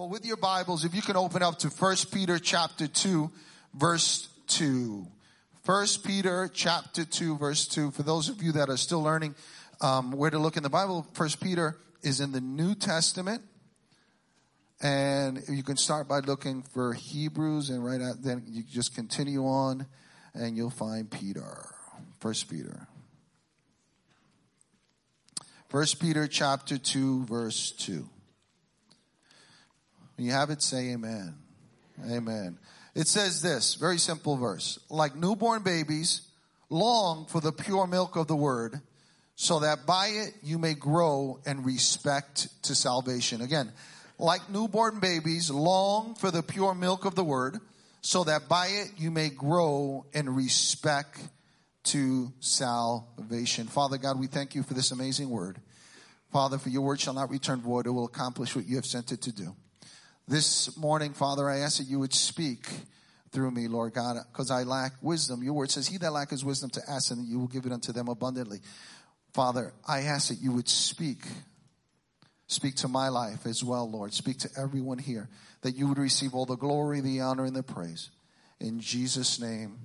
Well, with your Bibles, if you can open up to 1 Peter chapter 2, verse 2. 1 Peter chapter 2, verse 2. For those of you that are still learning um, where to look in the Bible, 1 Peter is in the New Testament. And you can start by looking for Hebrews and right out, then you just continue on and you'll find Peter. 1 Peter. 1 Peter chapter 2, verse 2. When you have it, say amen. Amen. It says this, very simple verse. Like newborn babies, long for the pure milk of the word, so that by it you may grow and respect to salvation. Again, like newborn babies, long for the pure milk of the word, so that by it you may grow and respect to salvation. Father God, we thank you for this amazing word. Father, for your word shall not return void, it will accomplish what you have sent it to do. This morning, Father, I ask that you would speak through me, Lord God, because I lack wisdom. Your word says, He that lacketh wisdom to ask, and you will give it unto them abundantly. Father, I ask that you would speak. Speak to my life as well, Lord. Speak to everyone here, that you would receive all the glory, the honor, and the praise. In Jesus' name,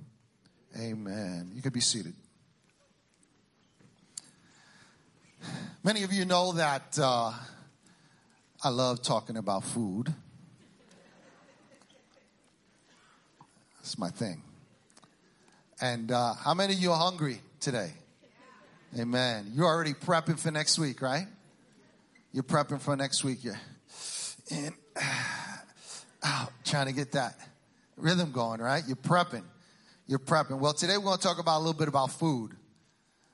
amen. You could be seated. Many of you know that uh, I love talking about food. It's my thing. And uh, how many of you are hungry today? Amen. You're already prepping for next week, right? You're prepping for next week. You're and, oh, trying to get that rhythm going, right? You're prepping. You're prepping. Well, today we're going to talk about a little bit about food.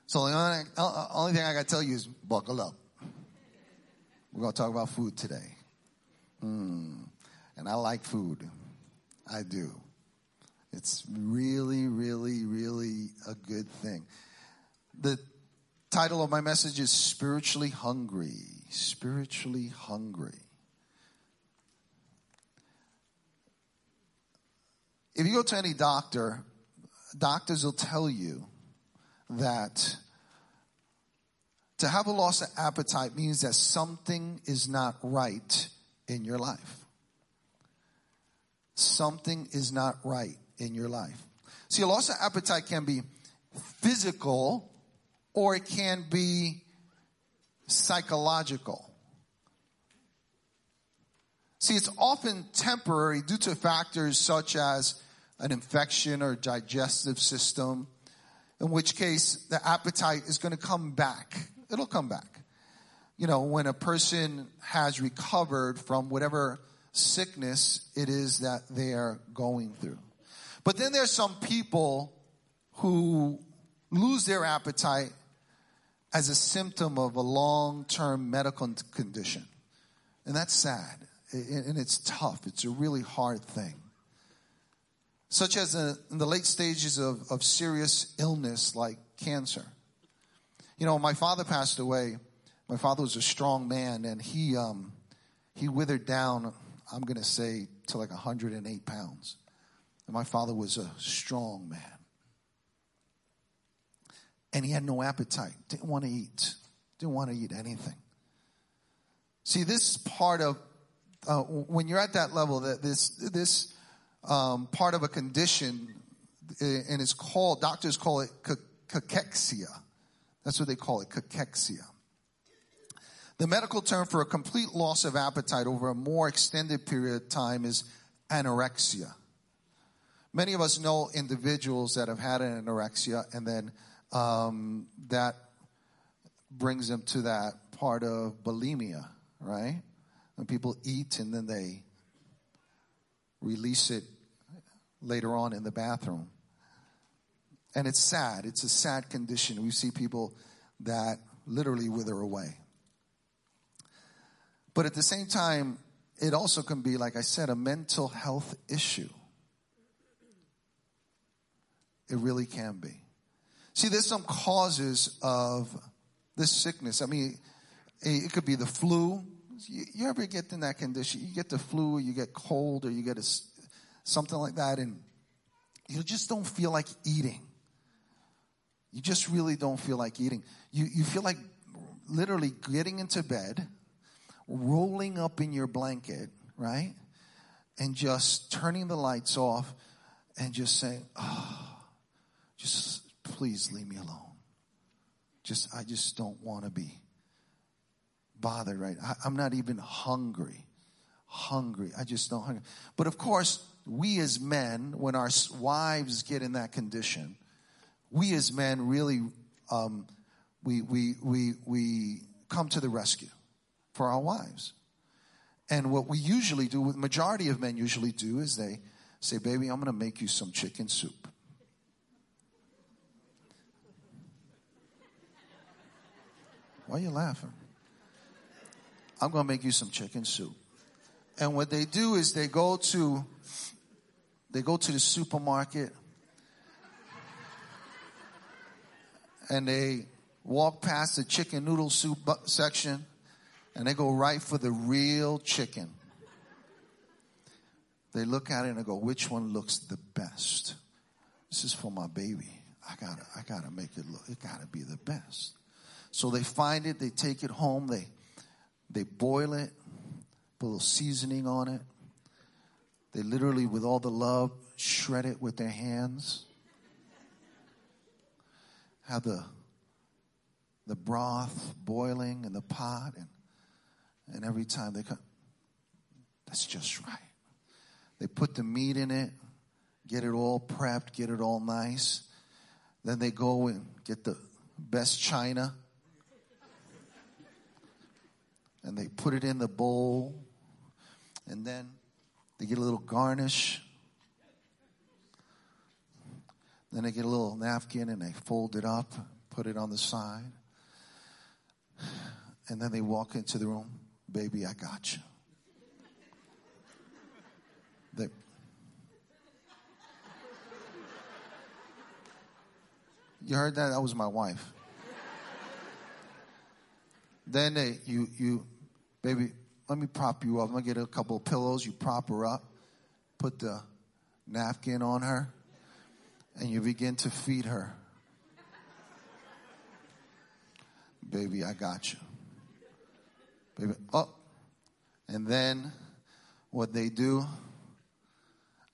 So the only, uh, only thing I got to tell you is buckle up. We're going to talk about food today. Mm. And I like food. I do. It's really, really, really a good thing. The title of my message is Spiritually Hungry. Spiritually Hungry. If you go to any doctor, doctors will tell you that to have a loss of appetite means that something is not right in your life. Something is not right in your life. See, a loss of appetite can be physical or it can be psychological. See, it's often temporary due to factors such as an infection or digestive system, in which case the appetite is going to come back. It'll come back. You know, when a person has recovered from whatever sickness it is that they are going through. But then there's some people who lose their appetite as a symptom of a long-term medical condition. And that's sad. And it's tough. It's a really hard thing. Such as in the late stages of, of serious illness like cancer. You know, my father passed away. My father was a strong man and he, um, he withered down, I'm going to say, to like 108 pounds. And my father was a strong man. And he had no appetite, didn't want to eat, didn't want to eat anything. See, this part of, uh, when you're at that level, that this, this um, part of a condition, and it's called, doctors call it cachexia. That's what they call it, cachexia. The medical term for a complete loss of appetite over a more extended period of time is anorexia. Many of us know individuals that have had an anorexia and then um, that brings them to that part of bulimia, right? When people eat and then they release it later on in the bathroom. And it's sad. It's a sad condition. We see people that literally wither away. But at the same time, it also can be, like I said, a mental health issue. It really can be. See, there's some causes of this sickness. I mean, it could be the flu. You, ever get in that condition? You get the flu, or you get cold, or you get a, something like that, and you just don't feel like eating. You just really don't feel like eating. You, you feel like literally getting into bed, rolling up in your blanket, right? And just turning the lights off and just saying, oh, just please leave me alone. Just, I just don't want to be bothered, right? I, I'm not even hungry. Hungry. I just don't hungry. But of course, we as men, when our wives get in that condition, we as men really, um, we, we, we, we come to the rescue for our wives. And what we usually do, what the majority of men usually do, is they say, Baby, I'm going to make you some chicken soup. Why are you laughing? I'm going to make you some chicken soup. And what they do is they go to they go to the supermarket and they walk past the chicken noodle soup section and they go right for the real chicken. They look at it and they go, which one looks the best? This is for my baby. I gotta, I gotta make it look, it gotta be the best. So they find it, they take it home, they, they boil it, put a little seasoning on it. They literally, with all the love, shred it with their hands. Have the, the broth boiling in the pot and, and every time they come, that's just right. They put the meat in it, get it all prepped, get it all nice. Then they go and get the best china and they put it in the bowl and then they get a little garnish. Then they get a little napkin and they fold it up, put it on the side. And then they walk into the room. Baby, I got you. They, you heard that? That was my wife. Then they, you, you, baby, let me prop you up. I'm gonna get a couple of pillows. You prop her up, put the napkin on her, and you begin to feed her. Baby, I got you. Baby, oh. And then what they do,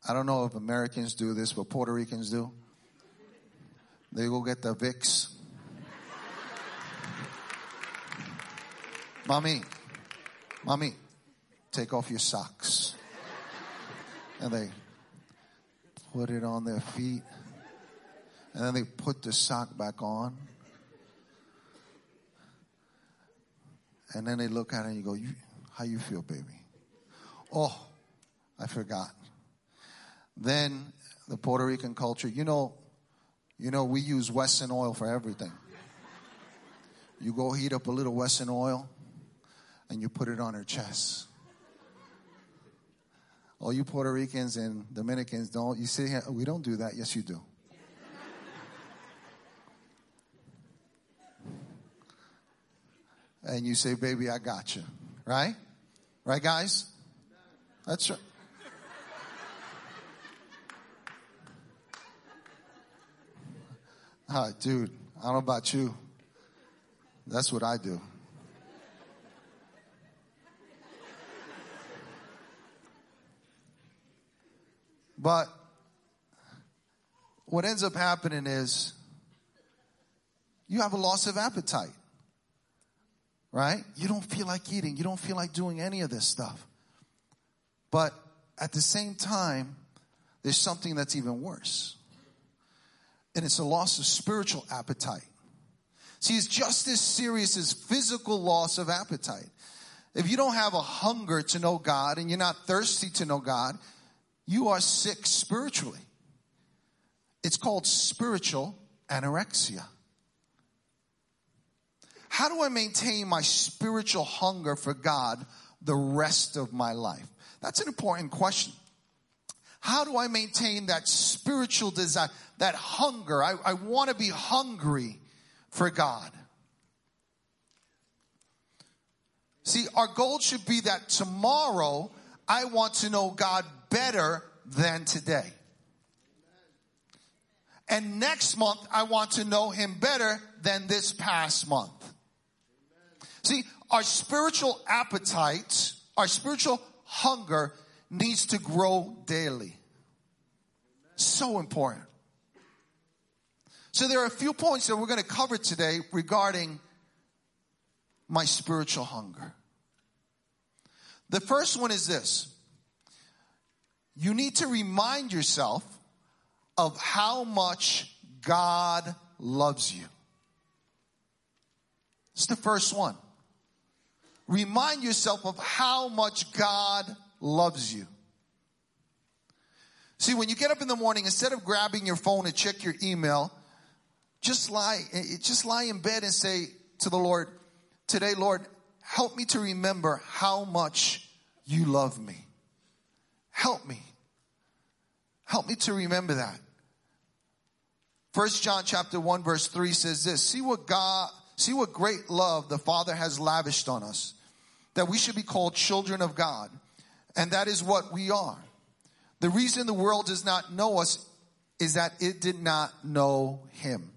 I don't know if Americans do this, but Puerto Ricans do. They go get the Vicks Mommy, mommy, take off your socks. And they put it on their feet. And then they put the sock back on. And then they look at it and you go, you, how you feel, baby? Oh, I forgot. Then the Puerto Rican culture, you know, you know, we use Wesson oil for everything. You go heat up a little Wesson oil and you put it on her chest. All you Puerto Ricans and Dominicans don't, you say, we don't do that. Yes, you do. and you say, baby, I got you. Right? Right, guys? That's right. Ah, dude, I don't know about you. That's what I do. But what ends up happening is you have a loss of appetite. Right? You don't feel like eating. You don't feel like doing any of this stuff. But at the same time, there's something that's even worse. And it's a loss of spiritual appetite. See, it's just as serious as physical loss of appetite. If you don't have a hunger to know God and you're not thirsty to know God, you are sick spiritually. It's called spiritual anorexia. How do I maintain my spiritual hunger for God the rest of my life? That's an important question. How do I maintain that spiritual desire, that hunger? I, I want to be hungry for God. See, our goal should be that tomorrow I want to know God better than today. And next month, I want to know him better than this past month. See, our spiritual appetite, our spiritual hunger needs to grow daily. So important. So there are a few points that we're going to cover today regarding my spiritual hunger. The first one is this. You need to remind yourself of how much God loves you. It's the first one. Remind yourself of how much God loves you. See, when you get up in the morning, instead of grabbing your phone and check your email, just lie, eh, just lie in bed and say to the Lord, today, Lord, help me to remember how much you love me. Help me. Help me to remember that. First John chapter 1 verse 3 says this, see what God, see what great love the Father has lavished on us, that we should be called children of God. And that is what we are. The reason the world does not know us is that it did not know Him.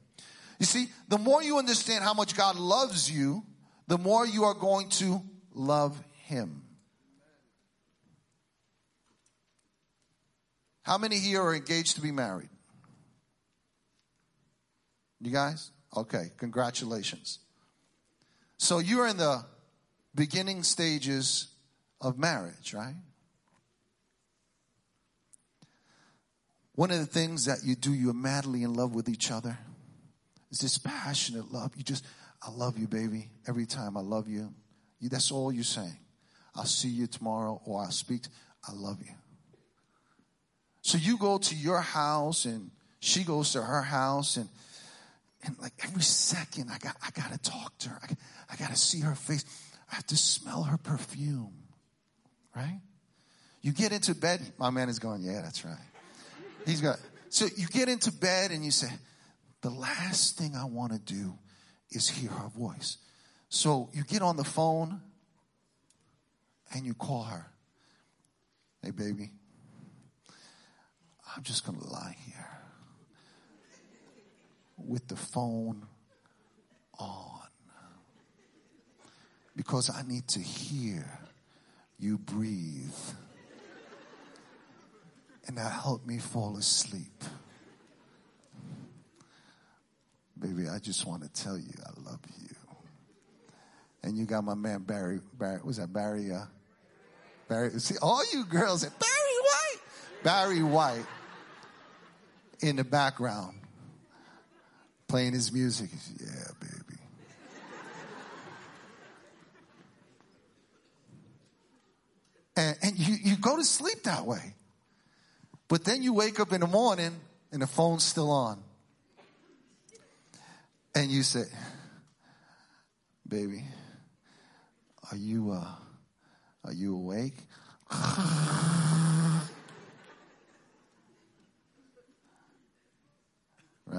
You see, the more you understand how much God loves you, the more you are going to love Him. How many here are engaged to be married? You guys? Okay, congratulations. So you're in the beginning stages of marriage, right? One of the things that you do, you're madly in love with each other. It's this passionate love. You just, I love you, baby. Every time I love you. you that's all you're saying. I'll see you tomorrow or I'll speak. To, I love you. So you go to your house and she goes to her house and and like every second I got I gotta talk to her. I, I gotta see her face. I have to smell her perfume. Right? You get into bed, my man is going, yeah, that's right. He's got so you get into bed and you say, the last thing I want to do is hear her voice. So you get on the phone and you call her. Hey, baby, I'm just going to lie here with the phone on because I need to hear you breathe. And that helped me fall asleep. Baby, I just want to tell you I love you. And you got my man Barry, Barry, was that Barry? Uh, Barry, see, all you girls Barry White! Barry White in the background playing his music. Yeah, baby. and, and you, you go to sleep that way. But then you wake up in the morning and the phone's still on and you say, baby, are you, uh, are you awake?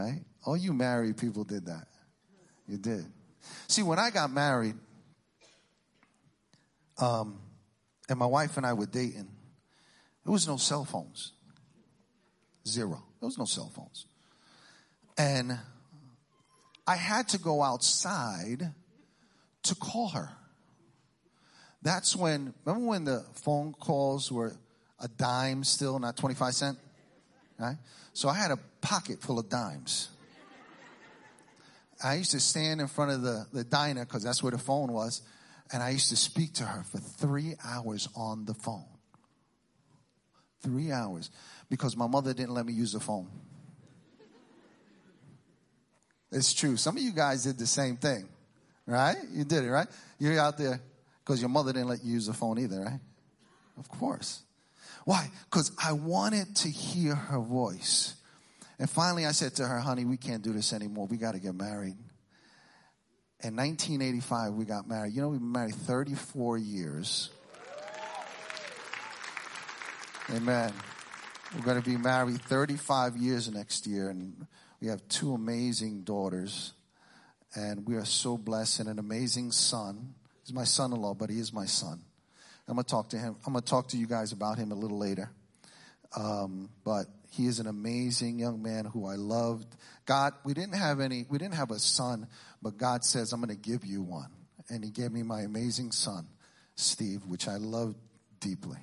right? All you married people did that. You did. See, when I got married, um, and my wife and I were dating, there was no cell phones. Zero. There was no cell phones. And I had to go outside to call her. That's when, remember when the phone calls were a dime still, not 25 cent? Right? So I had a pocket full of dimes. I used to stand in front of the, the diner because that's where the phone was, and I used to speak to her for three hours on the phone. Three hours. Because my mother didn't let me use the phone. It's true. Some of you guys did the same thing, right? You did it, right? You're out there because your mother didn't let you use the phone either, right? Of course. Why? Because I wanted to hear her voice. And finally, I said to her, honey, we can't do this anymore. We got to get married. In 1985, we got married. You know, we've been married 34 years. Amen. We're going to be married 35 years next year. And we have two amazing daughters, and we are so blessed and an amazing son. He's my son-in-law, but he is my son. I'm gonna talk to him. I'm gonna talk to you guys about him a little later. Um, but he is an amazing young man who I loved. God, we didn't have any, we didn't have a son, but God says, I'm going to give you one. And he gave me my amazing son, Steve, which I love deeply.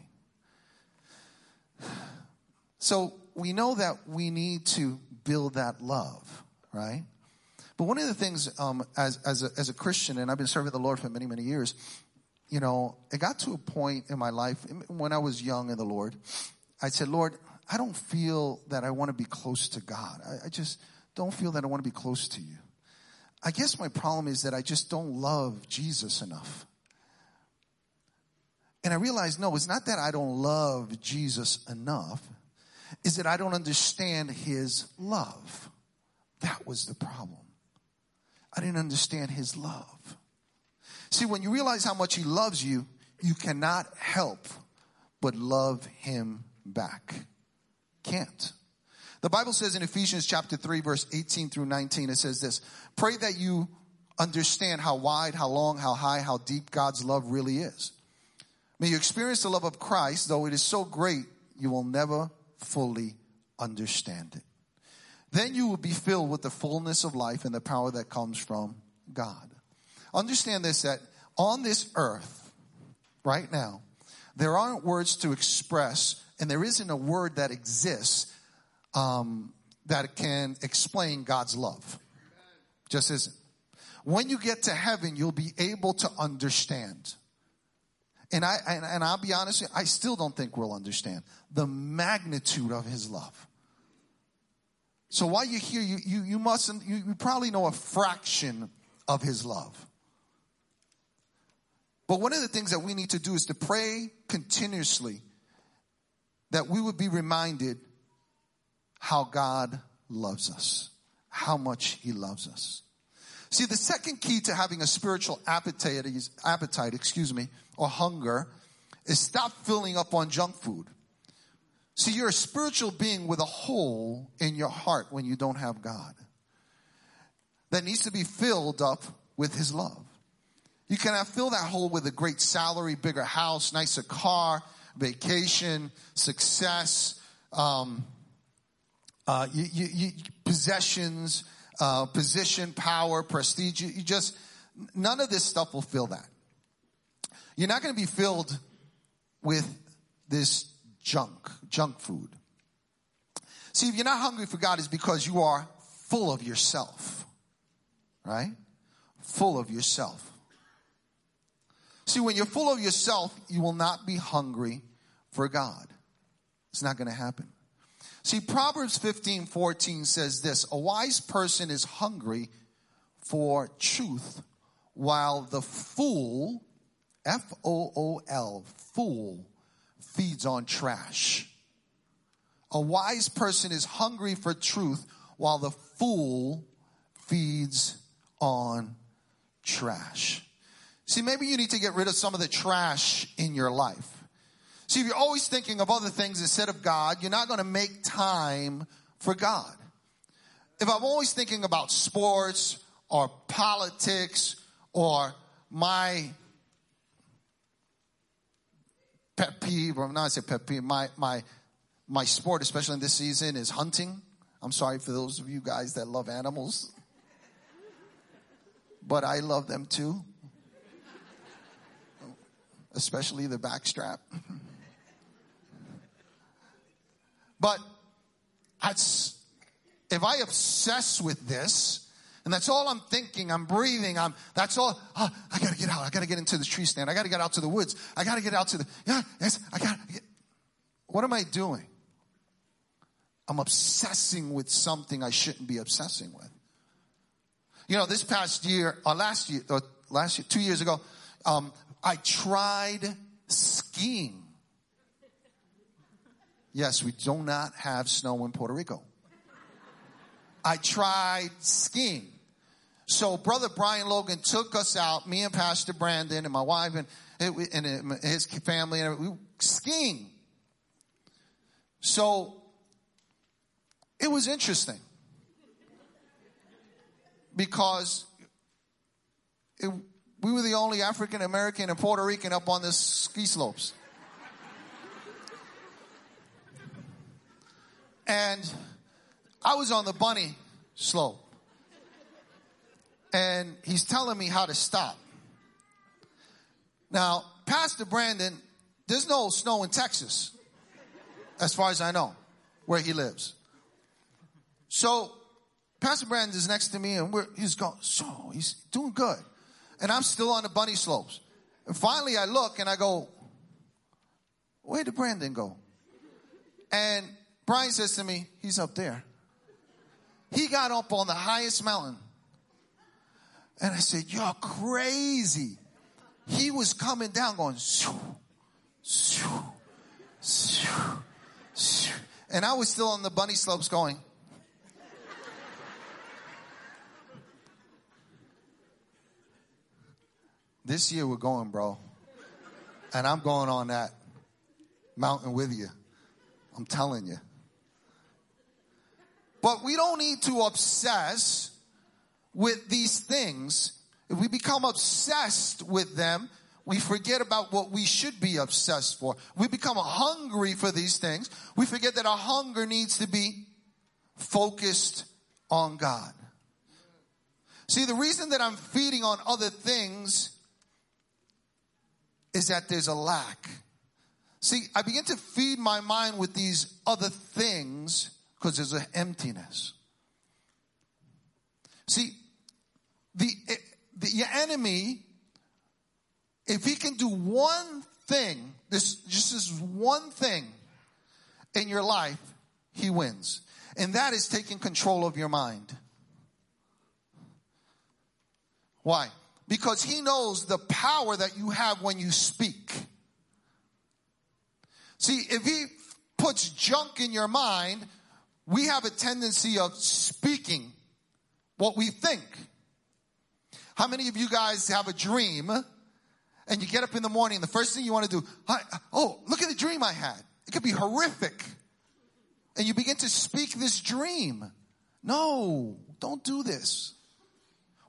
So we know that we need to build that love, right? But one of the things um, as as a, as a Christian, and I've been serving the Lord for many many years, you know, it got to a point in my life when I was young in the Lord. I said, Lord, I don't feel that I want to be close to God. I, I just don't feel that I want to be close to you. I guess my problem is that I just don't love Jesus enough. And I realized, no, it's not that I don't love Jesus enough, is that I don't understand his love. That was the problem. I didn't understand his love. See, when you realize how much he loves you, you cannot help but love him back. Can't. The Bible says in Ephesians chapter 3 verse 18 through 19, it says this, pray that you understand how wide, how long, how high, how deep God's love really is. May you experience the love of Christ, though it is so great, you will never fully understand it. Then you will be filled with the fullness of life and the power that comes from God. Understand this, that on this earth, right now, there aren't words to express, and there isn't a word that exists um, that can explain God's love. Just isn't. When you get to heaven, you'll be able to understand. And I and, and I'll be honest, I still don't think we'll understand the magnitude of His love. So while you're here, you you, you mustn't. You, you probably know a fraction of His love. But one of the things that we need to do is to pray continuously that we would be reminded how God loves us, how much He loves us. See, the second key to having a spiritual appetite, appetite, excuse me, or hunger, is stop filling up on junk food. See, you're a spiritual being with a hole in your heart when you don't have God. That needs to be filled up with His love. You cannot fill that hole with a great salary, bigger house, nicer car, vacation, success, um, uh, you, you, you, possessions, uh, position, power, prestige. You, just, none of this stuff will fill that. You're not going to be filled with this junk, junk food. See, if you're not hungry for God, it's because you are full of yourself. Right? Full of yourself. See, when you're full of yourself, you will not be hungry for God. It's not going to happen. See, Proverbs 15, 14 says this, a wise person is hungry for truth while the fool, F-O-O-L, fool, feeds on trash. A wise person is hungry for truth while the fool feeds on trash. See, maybe you need to get rid of some of the trash in your life. See, if you're always thinking of other things instead of God, you're not going to make time for God. If I'm always thinking about sports or politics or my pet peeve, or not say pet peeve, my, my, my sport, especially in this season, is hunting. I'm sorry for those of you guys that love animals, but I love them too, especially the backstrap. But that's, if I obsess with this, and that's all I'm thinking, I'm breathing, I'm, that's all, oh, I gotta get out, I gotta get into the tree stand, I gotta get out to the woods, I gotta get out to the, yeah, yes, I gotta get, what am I doing? I'm obsessing with something I shouldn't be obsessing with. You know, this past year, or last year, or last year, two years ago, um, I tried skiing. Yes, we do not have snow in Puerto Rico. I tried skiing. So brother Brian Logan took us out, me and Pastor Brandon and my wife and, and uh, his family and we skiing. So it was interesting because it, we were the only African American and Puerto Rican up on the ski slopes. And I was on the bunny slope. And he's telling me how to stop. Now, Pastor Brandon there's no snow in Texas, as far as I know, where he lives. So Pastor Brandon is next to me and he's going, so he's doing good. And I'm still on the bunny slopes. And finally I look and I go, where did Brandon go? And Brian says to me, he's up there. He got up on the highest mountain. And I said, you're crazy. He was coming down going, shoo, shoo, shoo, shoo. and I was still on the bunny slopes going, This year we're going, bro. And I'm going on that mountain with you. I'm telling you. But we don't need to obsess with these things. If we become obsessed with them, we forget about what we should be obsessed for. We become hungry for these things. We forget that our hunger needs to be focused on God. See, the reason that I'm feeding on other things is that there's a lack. See, I begin to feed my mind with these other things because there's an emptiness. See, the, eh, the enemy, if he can do one thing, this just is one thing in your life, he wins. And that is taking control of your mind. Why? Because he knows the power that you have when you speak. See, if he puts junk in your mind, we have a tendency of speaking what we think. How many of you guys have a dream and you get up in the morning, the first thing you want to do, oh, look at the dream I had. It could be horrific. And you begin to speak this dream. No, don't do this.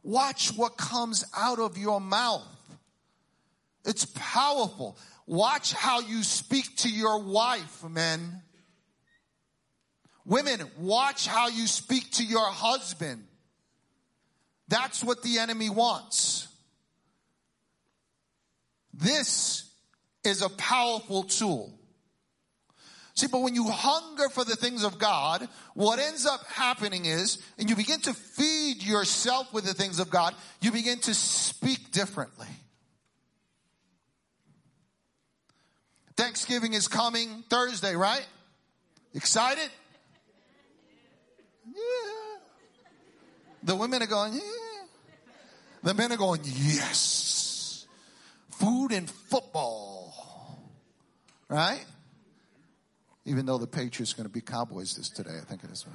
Watch what comes out of your mouth. It's powerful. Watch how you speak to your wife, men. Women, watch how you speak to your husband. That's what the enemy wants. This is a powerful tool. See, but when you hunger for the things of God, what ends up happening is, and you begin to feed yourself with the things of God, you begin to speak differently. Thanksgiving is coming Thursday, right? Excited? Yeah. The women are going, yeah. The men are going, yes. Food and football. Right? Even though the Patriots are going to be Cowboys this today, I think it is.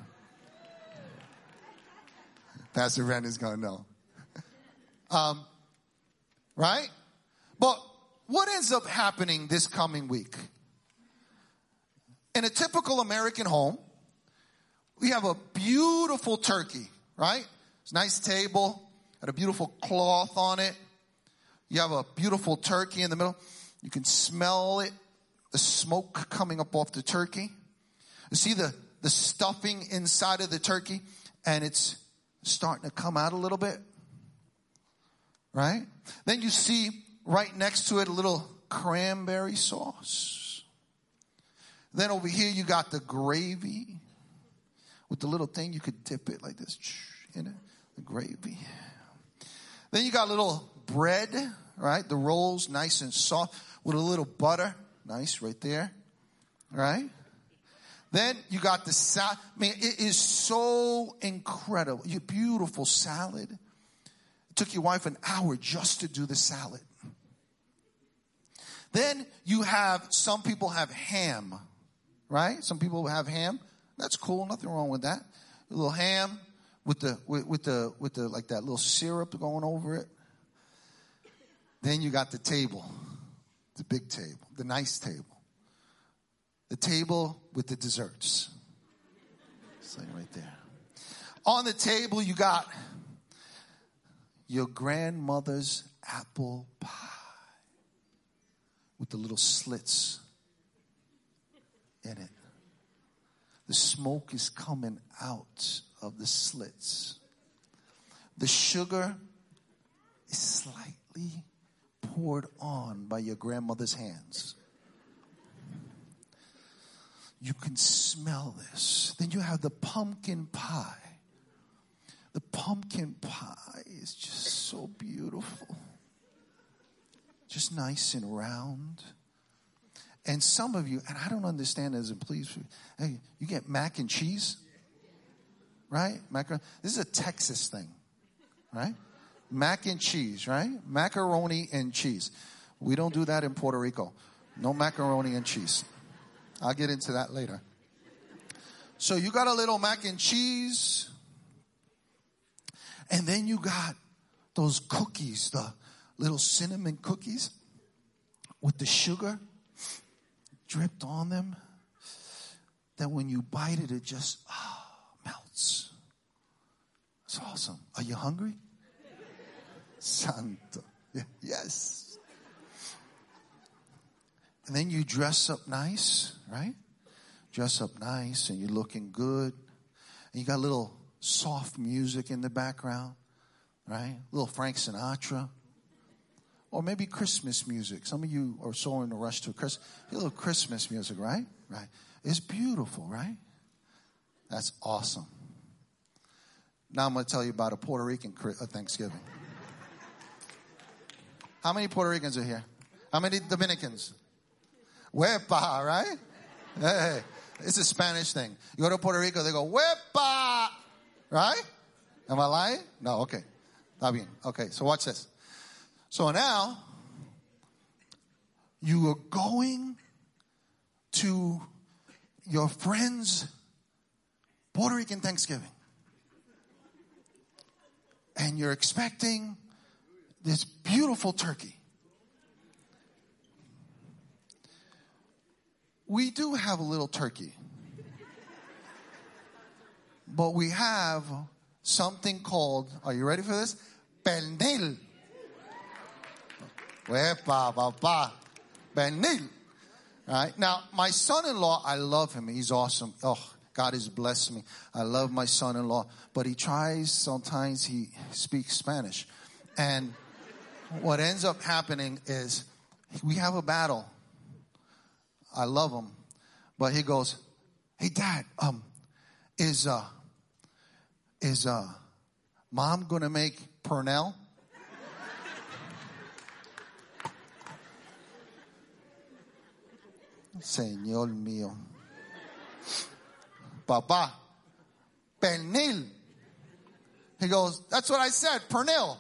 Pastor Randy's going, no. Um, right? But what ends up happening this coming week? In a typical American home, we have a beautiful turkey, right? It's nice table, had a beautiful cloth on it. You have a beautiful turkey in the middle. You can smell it the smoke coming up off the turkey. You see the, the stuffing inside of the turkey and it's starting to come out a little bit. Right? Then you see right next to it a little cranberry sauce. Then over here you got the gravy with the little thing you could dip it like this in it, the gravy. Then you got a little bread, right? The rolls nice and soft with a little butter. Nice, right there. Right? Then you got the salad. I mean, it is so incredible. Your beautiful salad. It took your wife an hour just to do the salad. Then you have, some people have ham, right? Some people have ham. That's cool. Nothing wrong with that. A little ham with the, with, with the, with the, like that little syrup going over it. Then you got the table the big table, the nice table, the table with the desserts. It's like right there. On the table, you got your grandmother's apple pie with the little slits in it. The smoke is coming out of the slits. The sugar is slightly poured on by your grandmother's hands. you can smell this. Then you have the pumpkin pie. The pumpkin pie is just so beautiful. Just nice and round. And some of you, and I don't understand this, and please, hey, you get mac and cheese, right? Macaroni. This is a Texas thing, right? Mac and cheese, right? Macaroni and cheese. We don't do that in Puerto Rico. No macaroni and cheese. I'll get into that later. So you got a little mac and cheese, and then you got those cookies, the little cinnamon cookies with the sugar dripped on them. That when you bite it, it just ah, melts. It's awesome. Are you hungry? Santo. Yes. And then you dress up nice, right? Dress up nice and you're looking good. And you got a little soft music in the background, right? A little Frank Sinatra. Or maybe Christmas music. Some of you are so in a rush to Christmas. A little Christmas music, right? Right. It's beautiful, right? That's awesome. Now I'm going to tell you about a Puerto Rican uh, Thanksgiving. How many Puerto Ricans are here? How many Dominicans? Wepa, right? Hey, it's a Spanish thing. You go to Puerto Rico, they go, Wepa, right? Am I lying? No, okay. Está bien. Okay, so watch this. So now, you are going to your friend's Puerto Rican Thanksgiving. And you're expecting this beautiful turkey. We do have a little turkey. But we have something called, are you ready for this? Pernil. Wepa, papa. Pernil. Right? Now, my son-in-law, I love him. He's awesome. Oh, God has blessed me. I love my son-in-law, but he tries, sometimes he speaks Spanish. And what ends up happening is we have a battle. I love him, but he goes, "Hey, Dad, um, is uh, is uh, Mom gonna make Pernell?" Señor mío, Papa, pernil. He goes, "That's what I said, pernil."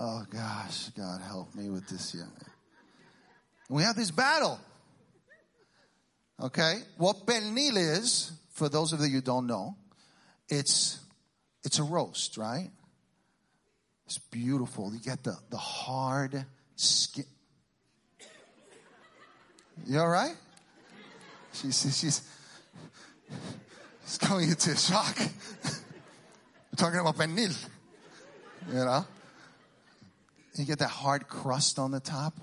Oh gosh, God help me with this young. We have this battle. Okay? What pernil is, for those of you who don't know, it's it's a roast, right? It's beautiful. You get the, the hard skin. You all right? She's, she's, she's going into shock. We're talking about pernil. You know? You get that hard crust on the top.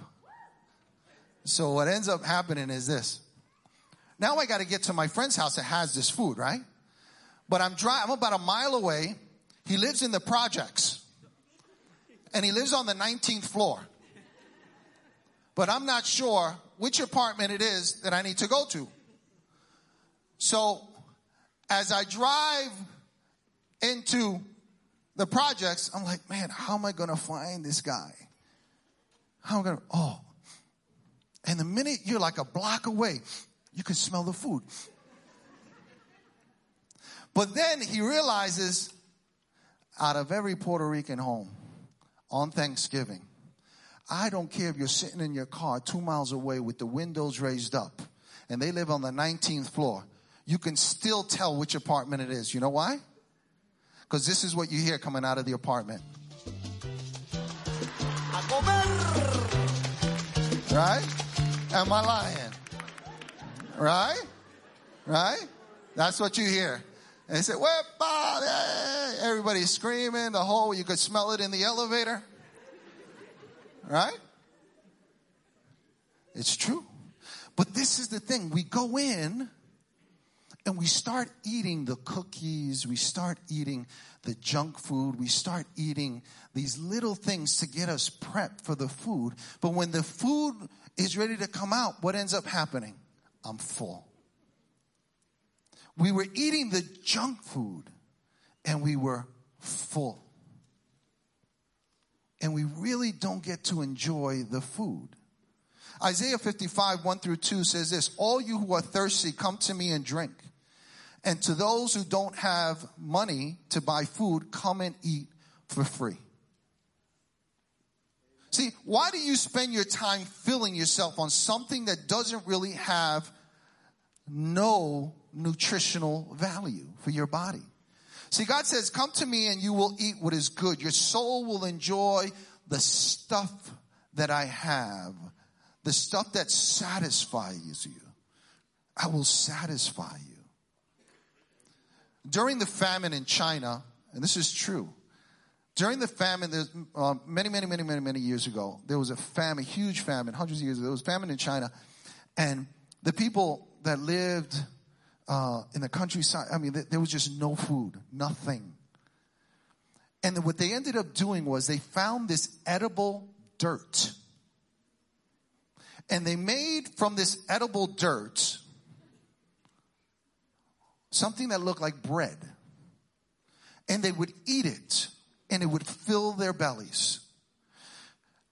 So what ends up happening is this. Now I got to get to my friend's house that has this food, right? But I'm driving, I'm about a mile away. He lives in the projects. And he lives on the 19th floor. But I'm not sure which apartment it is that I need to go to. So as I drive into the projects, I'm like, man, how am I going to find this guy? How am I going to, oh. And the minute you're like a block away, you can smell the food. But then he realizes out of every Puerto Rican home on Thanksgiving, I don't care if you're sitting in your car two miles away with the windows raised up and they live on the 19th floor, you can still tell which apartment it is. You know why? Because this is what you hear coming out of the apartment. Right? Am I lying? Right? Right? That's what you hear. And they say, Wepa! Everybody's screaming, the whole, you could smell it in the elevator. Right? It's true. But this is the thing. We go in and we start eating the cookies, we start eating the junk food, we start eating these little things to get us prepped for the food. But when the food is ready to come out, what ends up happening? I'm full. We were eating the junk food and we were full. And we really don't get to enjoy the food. Isaiah 55, 1 through 2 says this All you who are thirsty, come to me and drink. And to those who don't have money to buy food, come and eat for free. See, why do you spend your time filling yourself on something that doesn't really have no nutritional value for your body? See, God says, come to me and you will eat what is good. Your soul will enjoy the stuff that I have, the stuff that satisfies you. I will satisfy you. During the famine in China, and this is true, during the famine, uh, many, many, many, many, many years ago, there was a famine, huge famine, hundreds of years ago. There was famine in China, and the people that lived uh, in the countryside, I mean, there was just no food, nothing. And what they ended up doing was they found this edible dirt. And they made from this edible dirt something that looked like bread. And they would eat it and it would fill their bellies.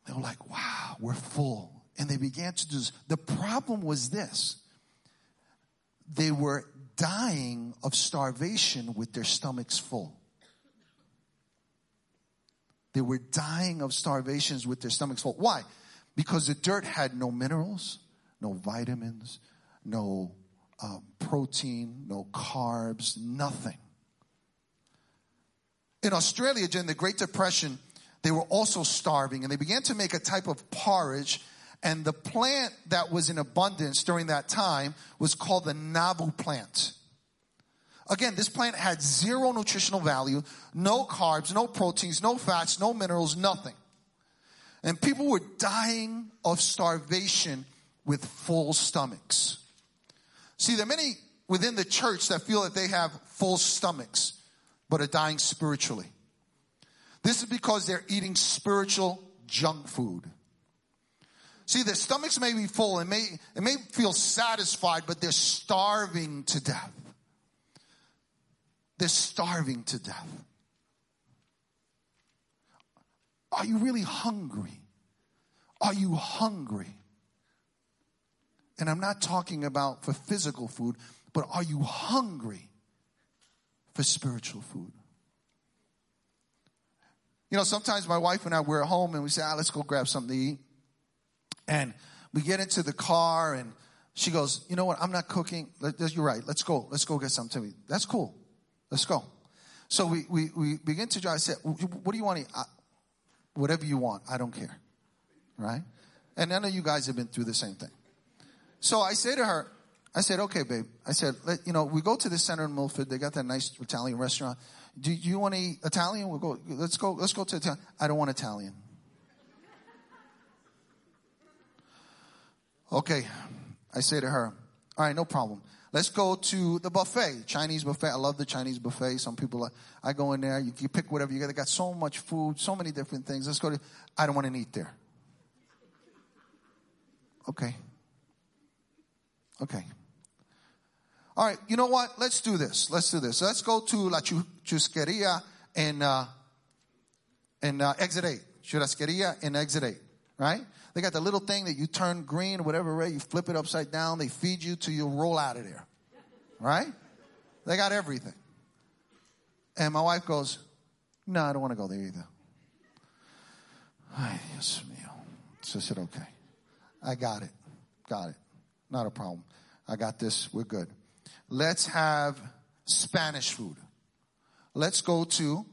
They were like, wow, we're full. And they began to do this. The problem was this they were dying of starvation with their stomachs full. They were dying of starvations with their stomachs full. Why? Because the dirt had no minerals, no vitamins, no uh, protein, no carbs, nothing. In Australia during the Great Depression, they were also starving and they began to make a type of porridge. And the plant that was in abundance during that time was called the nabu plant. Again, this plant had zero nutritional value, no carbs, no proteins, no fats, no minerals, nothing. And people were dying of starvation with full stomachs. See, there are many within the church that feel that they have full stomachs, but are dying spiritually. This is because they're eating spiritual junk food. See, their stomachs may be full and may, it may feel satisfied, but they're starving to death. They're starving to death. Are you really hungry? Are you hungry? And I'm not talking about for physical food, but are you hungry for spiritual food? You know, sometimes my wife and I, we're at home and we say, ah, let's go grab something to eat. And we get into the car and she goes, you know what? I'm not cooking. You're right. Let's go. Let's go get something to eat. That's cool. Let's go. So we, we, we begin to drive. I said, what do you want to eat? whatever you want. I don't care. Right? And none of you guys have been through the same thing. So I say to her, I said, okay, babe. I said, let, you know, we go to the center in Milford. They got that nice Italian restaurant. Do, you want to eat Italian? We'll go, let's go, let's go to Italian. I don't want Italian. Okay. I say to her, all right, no problem. Let's go to the buffet, Chinese buffet. I love the Chinese buffet. Some people, like I go in there, you, you pick whatever you got. They got so much food, so many different things. Let's go to, I don't want to eat there. Okay. Okay. All right, you know what? Let's do this. Let's do this. Let's go to La Churrasqueria and, uh, in uh, exit 8. Churrasqueria and exit 8, right? They got the little thing that you turn green, whatever way, you flip it upside down, they feed you till you roll out of there, right? They got everything. And my wife goes, No, I don't want to go there either. Ay, Dios mío. So I said, Okay. I got it. Got it. Not a problem. I got this. We're good. Let's have Spanish food. Let's go to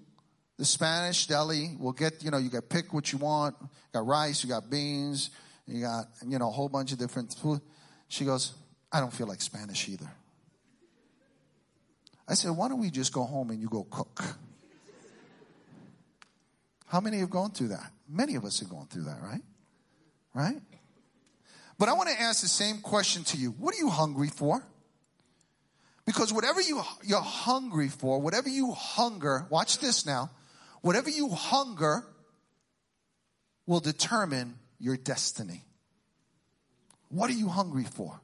the Spanish deli. We'll get, you know, you got pick what you want. You got rice, you got beans, you got, you know, a whole bunch of different food. She goes, I don't feel like Spanish either. I said, why don't we just go home and you go cook? How many have gone through that? Many of us have gone through that, right? Right? But I want to ask the same question to you. What are you hungry for? Because whatever you, you're hungry for, whatever you hunger, watch this now, whatever you hunger will determine your destiny. What are you hungry for?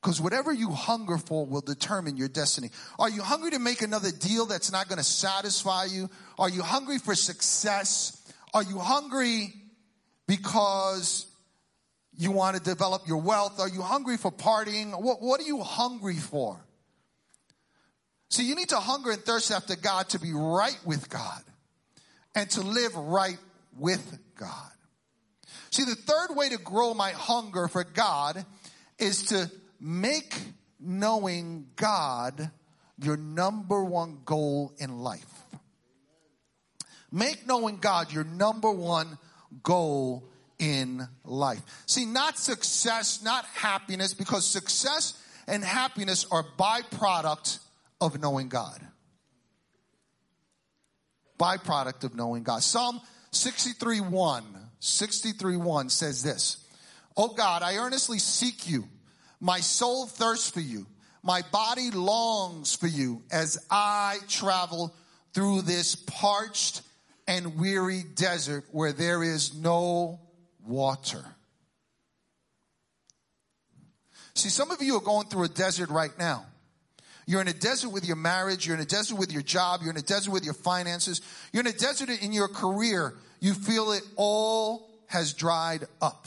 Because whatever you hunger for will determine your destiny. Are you hungry to make another deal that's not going to satisfy you? Are you hungry for success? Are you hungry because you want to develop your wealth? Are you hungry for partying? What, what are you hungry for? See, you need to hunger and thirst after God to be right with God and to live right with God. See, the third way to grow my hunger for God is to make knowing God your number one goal in life. Make knowing God your number one goal in life. See, not success, not happiness, because success and happiness are byproduct of knowing God. Byproduct of knowing God. Psalm 63 1, 63 1 says this. Oh God, I earnestly seek you. My soul thirsts for you. My body longs for you as I travel through this parched and weary desert where there is no water. See, some of you are going through a desert right now. You're in a desert with your marriage. You're in a desert with your job. You're in a desert with your finances. You're in a desert in your career. You feel it all has dried up.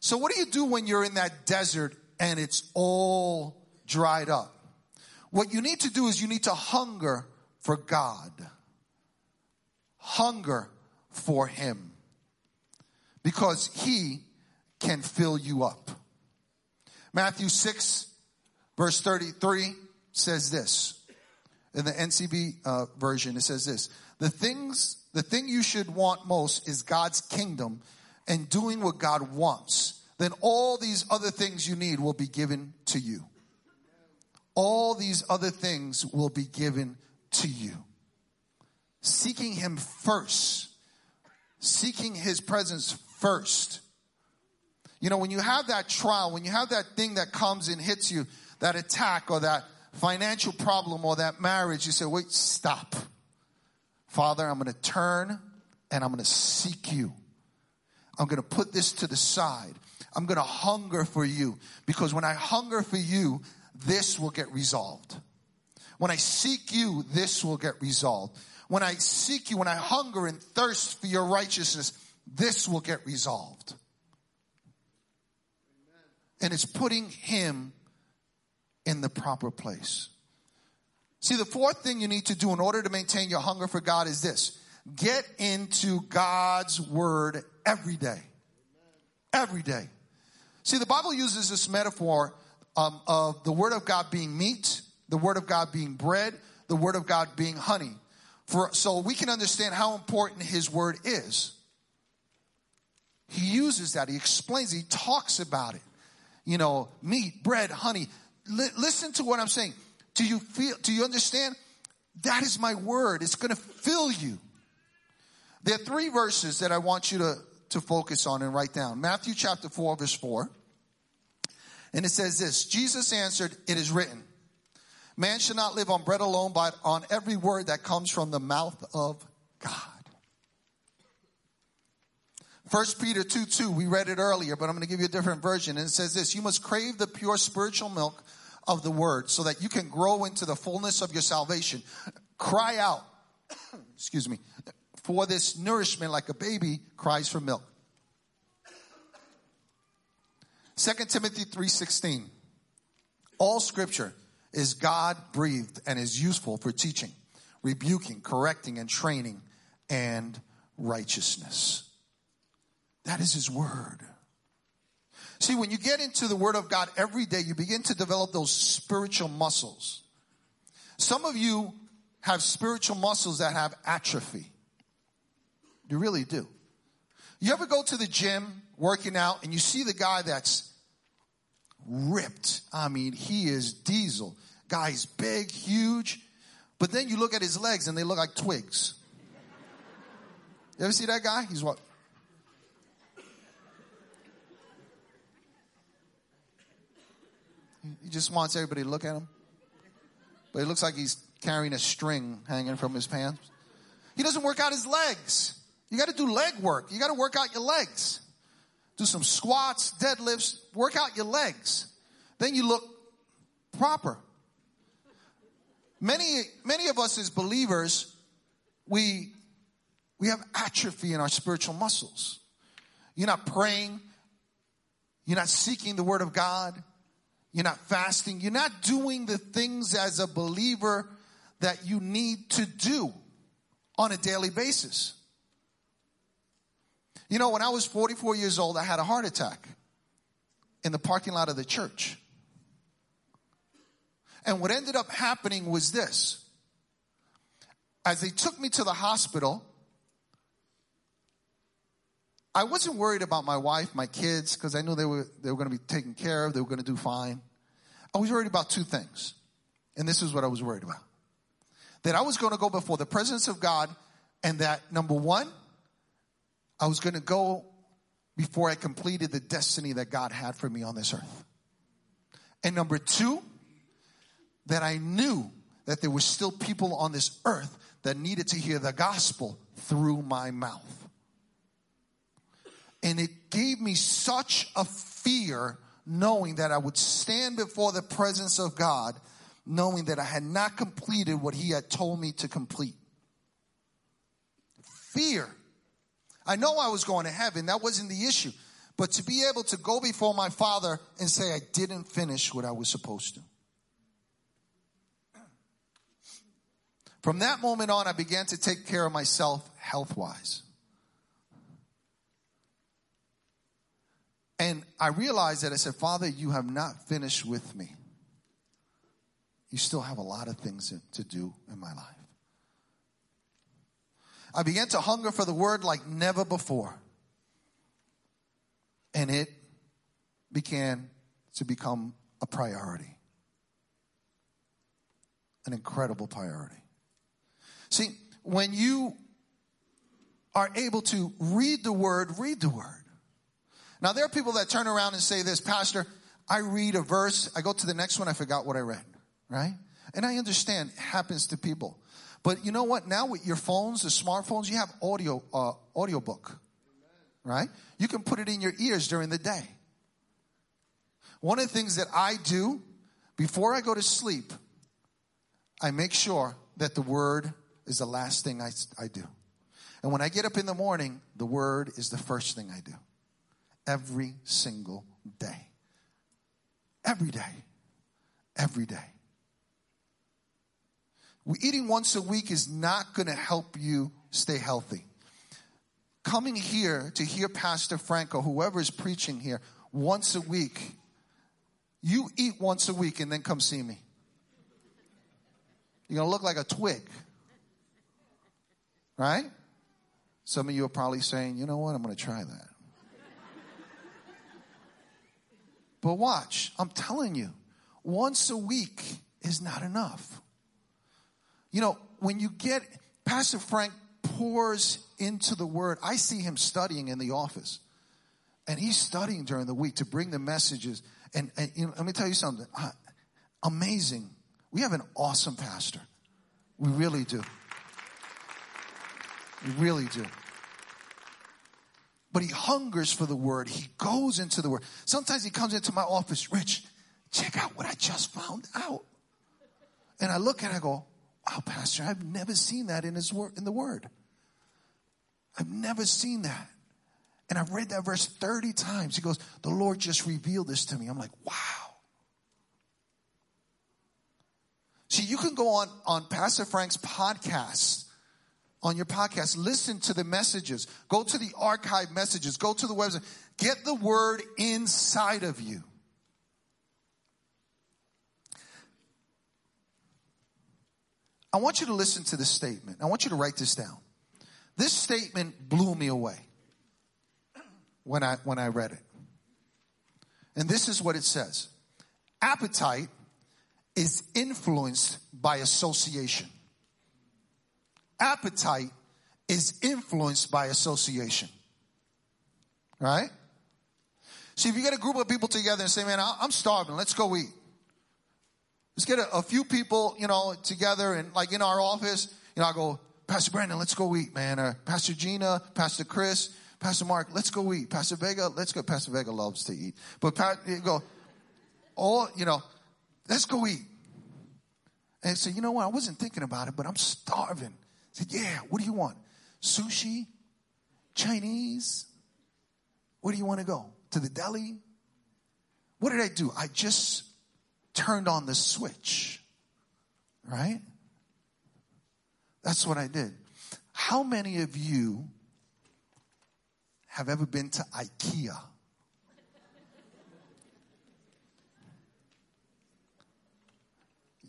So what do you do when you're in that desert and it's all dried up? What you need to do is you need to hunger for God. Hunger for Him. Because He can fill you up. Matthew 6 Verse 33 says this. In the NCV uh, version, it says this. The things, the thing you should want most is God's kingdom and doing what God wants. Then all these other things you need will be given to you. All these other things will be given to you. Seeking Him first. Seeking His presence first. You know, when you have that trial, when you have that thing that comes and hits you, that attack or that financial problem or that marriage, you say, wait, stop. Father, I'm going to turn and I'm going to seek you. I'm going to put this to the side. I'm going to hunger for you because when I hunger for you, this will get resolved. When I seek you, this will get resolved. When I seek you, when I hunger and thirst for your righteousness, this will get resolved. And it's putting him in the proper place. See, the fourth thing you need to do in order to maintain your hunger for God is this. Get into God's word every day. Every day. See, the Bible uses this metaphor um, of the word of God being meat, the word of God being bread, the word of God being honey. For, so we can understand how important his word is. He uses that. He explains, he talks about it. You know, meat, bread, honey li- listen to what I'm saying. Do you feel, do you understand? That is my word. It's going to fill you. There are three verses that I want you to, to focus on and write down. Matthew chapter 4, verse 4. And it says this Jesus answered, It is written, Man should not live on bread alone, but on every word that comes from the mouth of God. First Peter 2 2, we read it earlier, but I'm going to give you a different version. And it says this You must crave the pure spiritual milk of the word so that you can grow into the fullness of your salvation. Cry out, excuse me, for this nourishment like a baby cries for milk. 2 Timothy 3:16 All scripture is God breathed and is useful for teaching, rebuking, correcting and training and righteousness. That is His Word. See, when you get into the Word of God every day, you begin to develop those spiritual muscles. Some of you have spiritual muscles that have atrophy. You really do. You ever go to the gym working out and you see the guy that's ripped? I mean, he is diesel. Guy's big, huge, but then you look at his legs and they look like twigs. You ever see that guy? He's what, He just wants everybody to look at him. But it looks like he's carrying a string hanging from his pants. He doesn't work out his legs. You got to do leg work. You got to work out your legs. Do some squats, deadlifts, work out your legs. Then you look proper. Many, many of us as believers, we, we have atrophy in our spiritual muscles. You're not praying. You're not seeking the word of God. You're not fasting. You're not doing the things as a believer that you need to do on a daily basis. You know, when I was 44 years old, I had a heart attack in the parking lot of the church. And what ended up happening was this. As they took me to the hospital, I wasn't worried about my wife, my kids, because I knew they were, they were going to be taken care of. They were going to do fine. I was worried about two things. And this is what I was worried about. That I was going to go before the presence of God and that number one, I was going to go before I completed the destiny that God had for me on this earth. And number two, that I knew that there were still people on this earth that needed to hear the gospel through my mouth. And it gave me such a fear knowing that I would stand before the presence of God, knowing that I had not completed what He had told me to complete. Fear. I know I was going to heaven, that wasn't the issue. But to be able to go before my Father and say, I didn't finish what I was supposed to. From that moment on, I began to take care of myself health wise. And I realized that I said, Father, you have not finished with me. You still have a lot of things to do in my life. I began to hunger for the word like never before. And it began to become a priority. An incredible priority. See, when you are able to read the word, read the word. Now, there are people that turn around and say this, Pastor, I read a verse, I go to the next one, I forgot what I read, right? And I understand happens to people. But you know what? Now with your phones, the smartphones, you have audio, uh, audio book, right? You can put it in your ears during the day. One of the things that I do before I go to sleep, I make sure that the word is the last thing I, I do. And when I get up in the morning, the word is the first thing I do every single day. Every day. Every day. Eating once a week is not going to help you stay healthy. Coming here to hear Pastor Franco, whoever is preaching here, once a week, you eat once a week and then come see me. You're going to look like a twig. Right? Some of you are probably saying, you know what, I'm going to try that. But watch, I'm telling you, once a week is not enough. You know, when you get, Pastor Frank pours into the word. I see him studying in the office. And he's studying during the week to bring the messages. And, and you know, let me tell you something. Uh, amazing. We have an awesome pastor. We really do. We really do but he hungers for the word. He goes into the word. Sometimes he comes into my office, Rich, check out what I just found out. And I look and I go, wow, pastor, I've never seen that in his word, in the word. I've never seen that. And I've read that verse 30 times. He goes, the Lord just revealed this to me. I'm like, wow. See, you can go on, on Pastor Frank's podcast on your podcast. Listen to the messages. Go to the archive messages. Go to the website. Get the word inside of you. I want you to listen to this statement. I want you to write this down. This statement blew me away when I, when I read it. And this is what it says. Appetite is influenced by association appetite is influenced by association. Right? See, if you get a group of people together and say, man, I'm starving, let's go eat. Let's get a, a few people, you know, together and like in our office, you know, I go, Pastor Brandon, let's go eat, man. Or Pastor Gina, Pastor Chris, Pastor Mark, let's go eat. Pastor Vega, let's go. Pastor Vega loves to eat. But Pat, you go, all, you know, let's go eat. And say, you know what? I wasn't thinking about it, but I'm starving. I said, yeah, what do you want? Sushi? Chinese? Where do you want to go? To the deli? What did I do? I just turned on the switch. Right? That's what I did. How many of you have ever been to IKEA?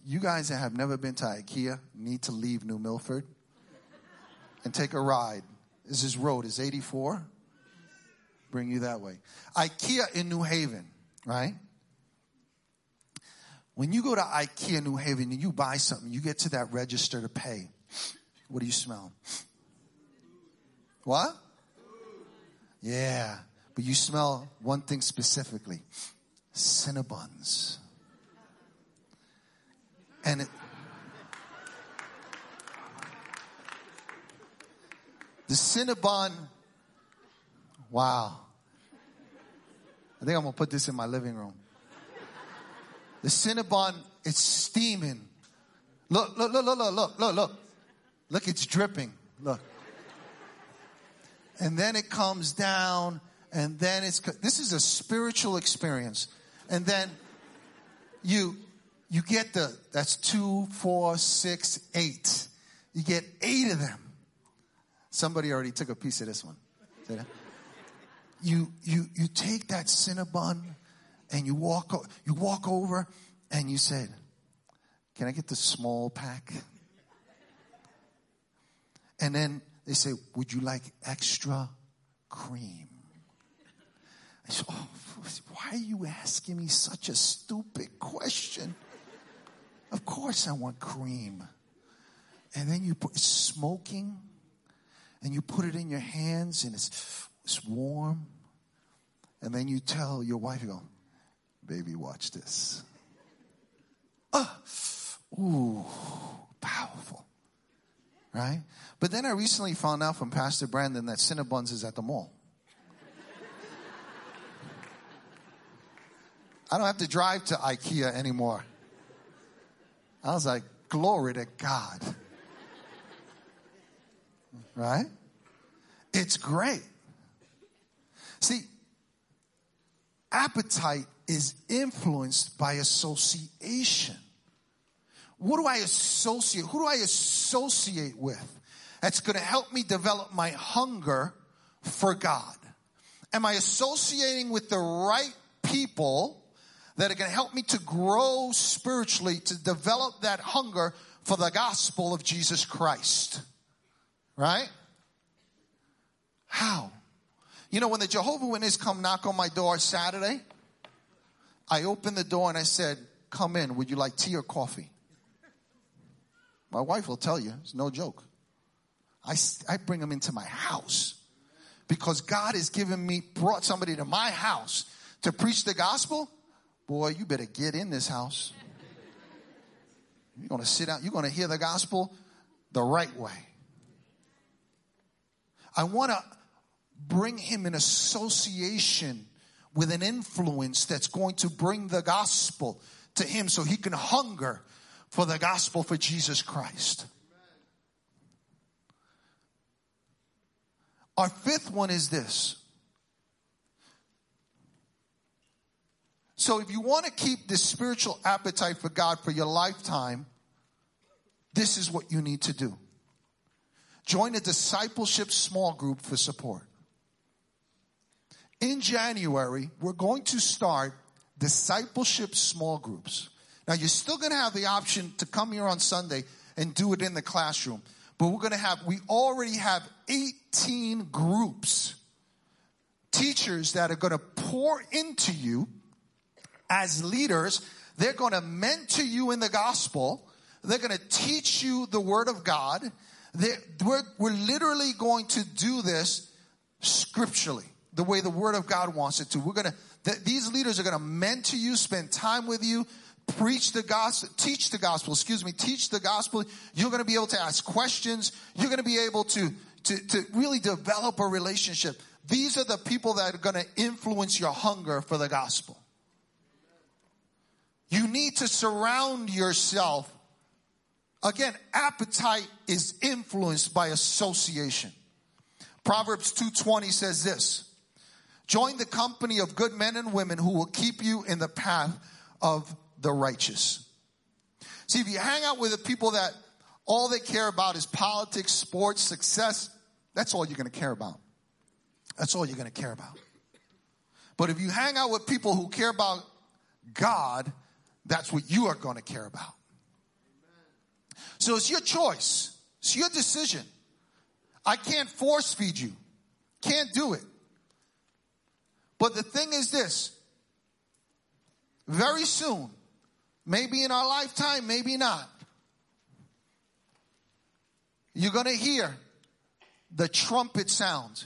You guys that have never been to IKEA need to leave New Milford and take a ride. This is road is 84. Bring you that way. IKEA in New Haven, right? When you go to IKEA New Haven and you buy something, you get to that register to pay. What do you smell? What? Yeah. But you smell one thing specifically. Cinnabons. And it, the Cinnabon, wow. I think I'm gonna put this in my living room. The Cinnabon, it's steaming. Look, look, look, look, look, look, look, look. Look, it's dripping. Look. And then it comes down, and then it's, this is a spiritual experience. And then you, you get the, that's two, four, six, eight. You get eight of them. Somebody already took a piece of this one. You, you, you take that Cinnabon and you walk, you walk over and you said, can I get the small pack? And then they say, would you like extra cream? I said, oh, why are you asking me such a stupid question? Of course I want cream. And then you put smoking and you put it in your hands and it's, it's warm. And then you tell your wife, you go, baby, watch this. Ah, ooh, powerful. Right? But then I recently found out from Pastor Brandon that Cinnabons is at the mall. I don't have to drive to IKEA anymore. I was like, glory to God. Right? It's great. See, appetite is influenced by association. What do I associate? Who do I associate with? That's going to help me develop my hunger for God. Am I associating with the right people that are going to help me to grow spiritually, to develop that hunger for the gospel of Jesus Christ. Right? How? You know, when the Jehovah Witnesses come knock on my door Saturday, I opened the door and I said, Come in, would you like tea or coffee? My wife will tell you, it's no joke. I, I bring them into my house because God has given me, brought somebody to my house to preach the gospel boy, you better get in this house. You're going to sit out, you're going to hear the gospel the right way. I want to bring him in association with an influence that's going to bring the gospel to him so he can hunger for the gospel for Jesus Christ. Our fifth one is this So if you want to keep this spiritual appetite for God for your lifetime, this is what you need to do. Join a discipleship small group for support. In January, we're going to start discipleship small groups. Now you're still going to have the option to come here on Sunday and do it in the classroom. But we're going to have, we already have 18 groups, teachers that are going to pour into you as leaders, they're going to mentor you in the gospel. They're going to teach you the word of God. We're, we're literally going to do this scripturally, the way the word of God wants it to. We're to, th- these leaders are to mentor you, spend time with you, preach the gospel, teach the gospel, excuse me, teach the gospel. You're going to be able to ask questions. You're going to be able to, to, to really develop a relationship. These are the people that are going to influence your hunger for the gospel. You need to surround yourself. Again, appetite is influenced by association. Proverbs 2:20 says this: Join the company of good men and women who will keep you in the path of the righteous. See, if you hang out with the people that all they care about is politics, sports, success, that's all you're going to care about. That's all you're going to care about. But if you hang out with people who care about God, that's what you are going to care about. So it's your choice. It's your decision. I can't force feed you. Can't do it. But the thing is this. Very soon, maybe in our lifetime, maybe not, you're going to hear the trumpet sound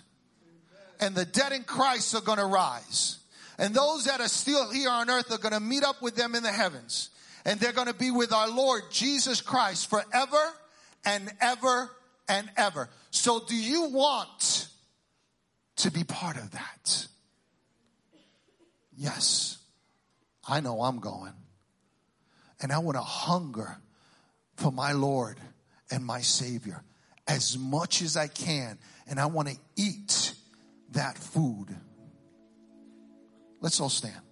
and the dead in Christ are going to rise. And those that are still here on earth are going to meet up with them in the heavens. And they're going to be with our Lord Jesus Christ forever and ever and ever. So do you want to be part of that? Yes. I know I'm going. And I want to hunger for my Lord and my Savior as much as I can. And I want to eat that food. Let's all stand.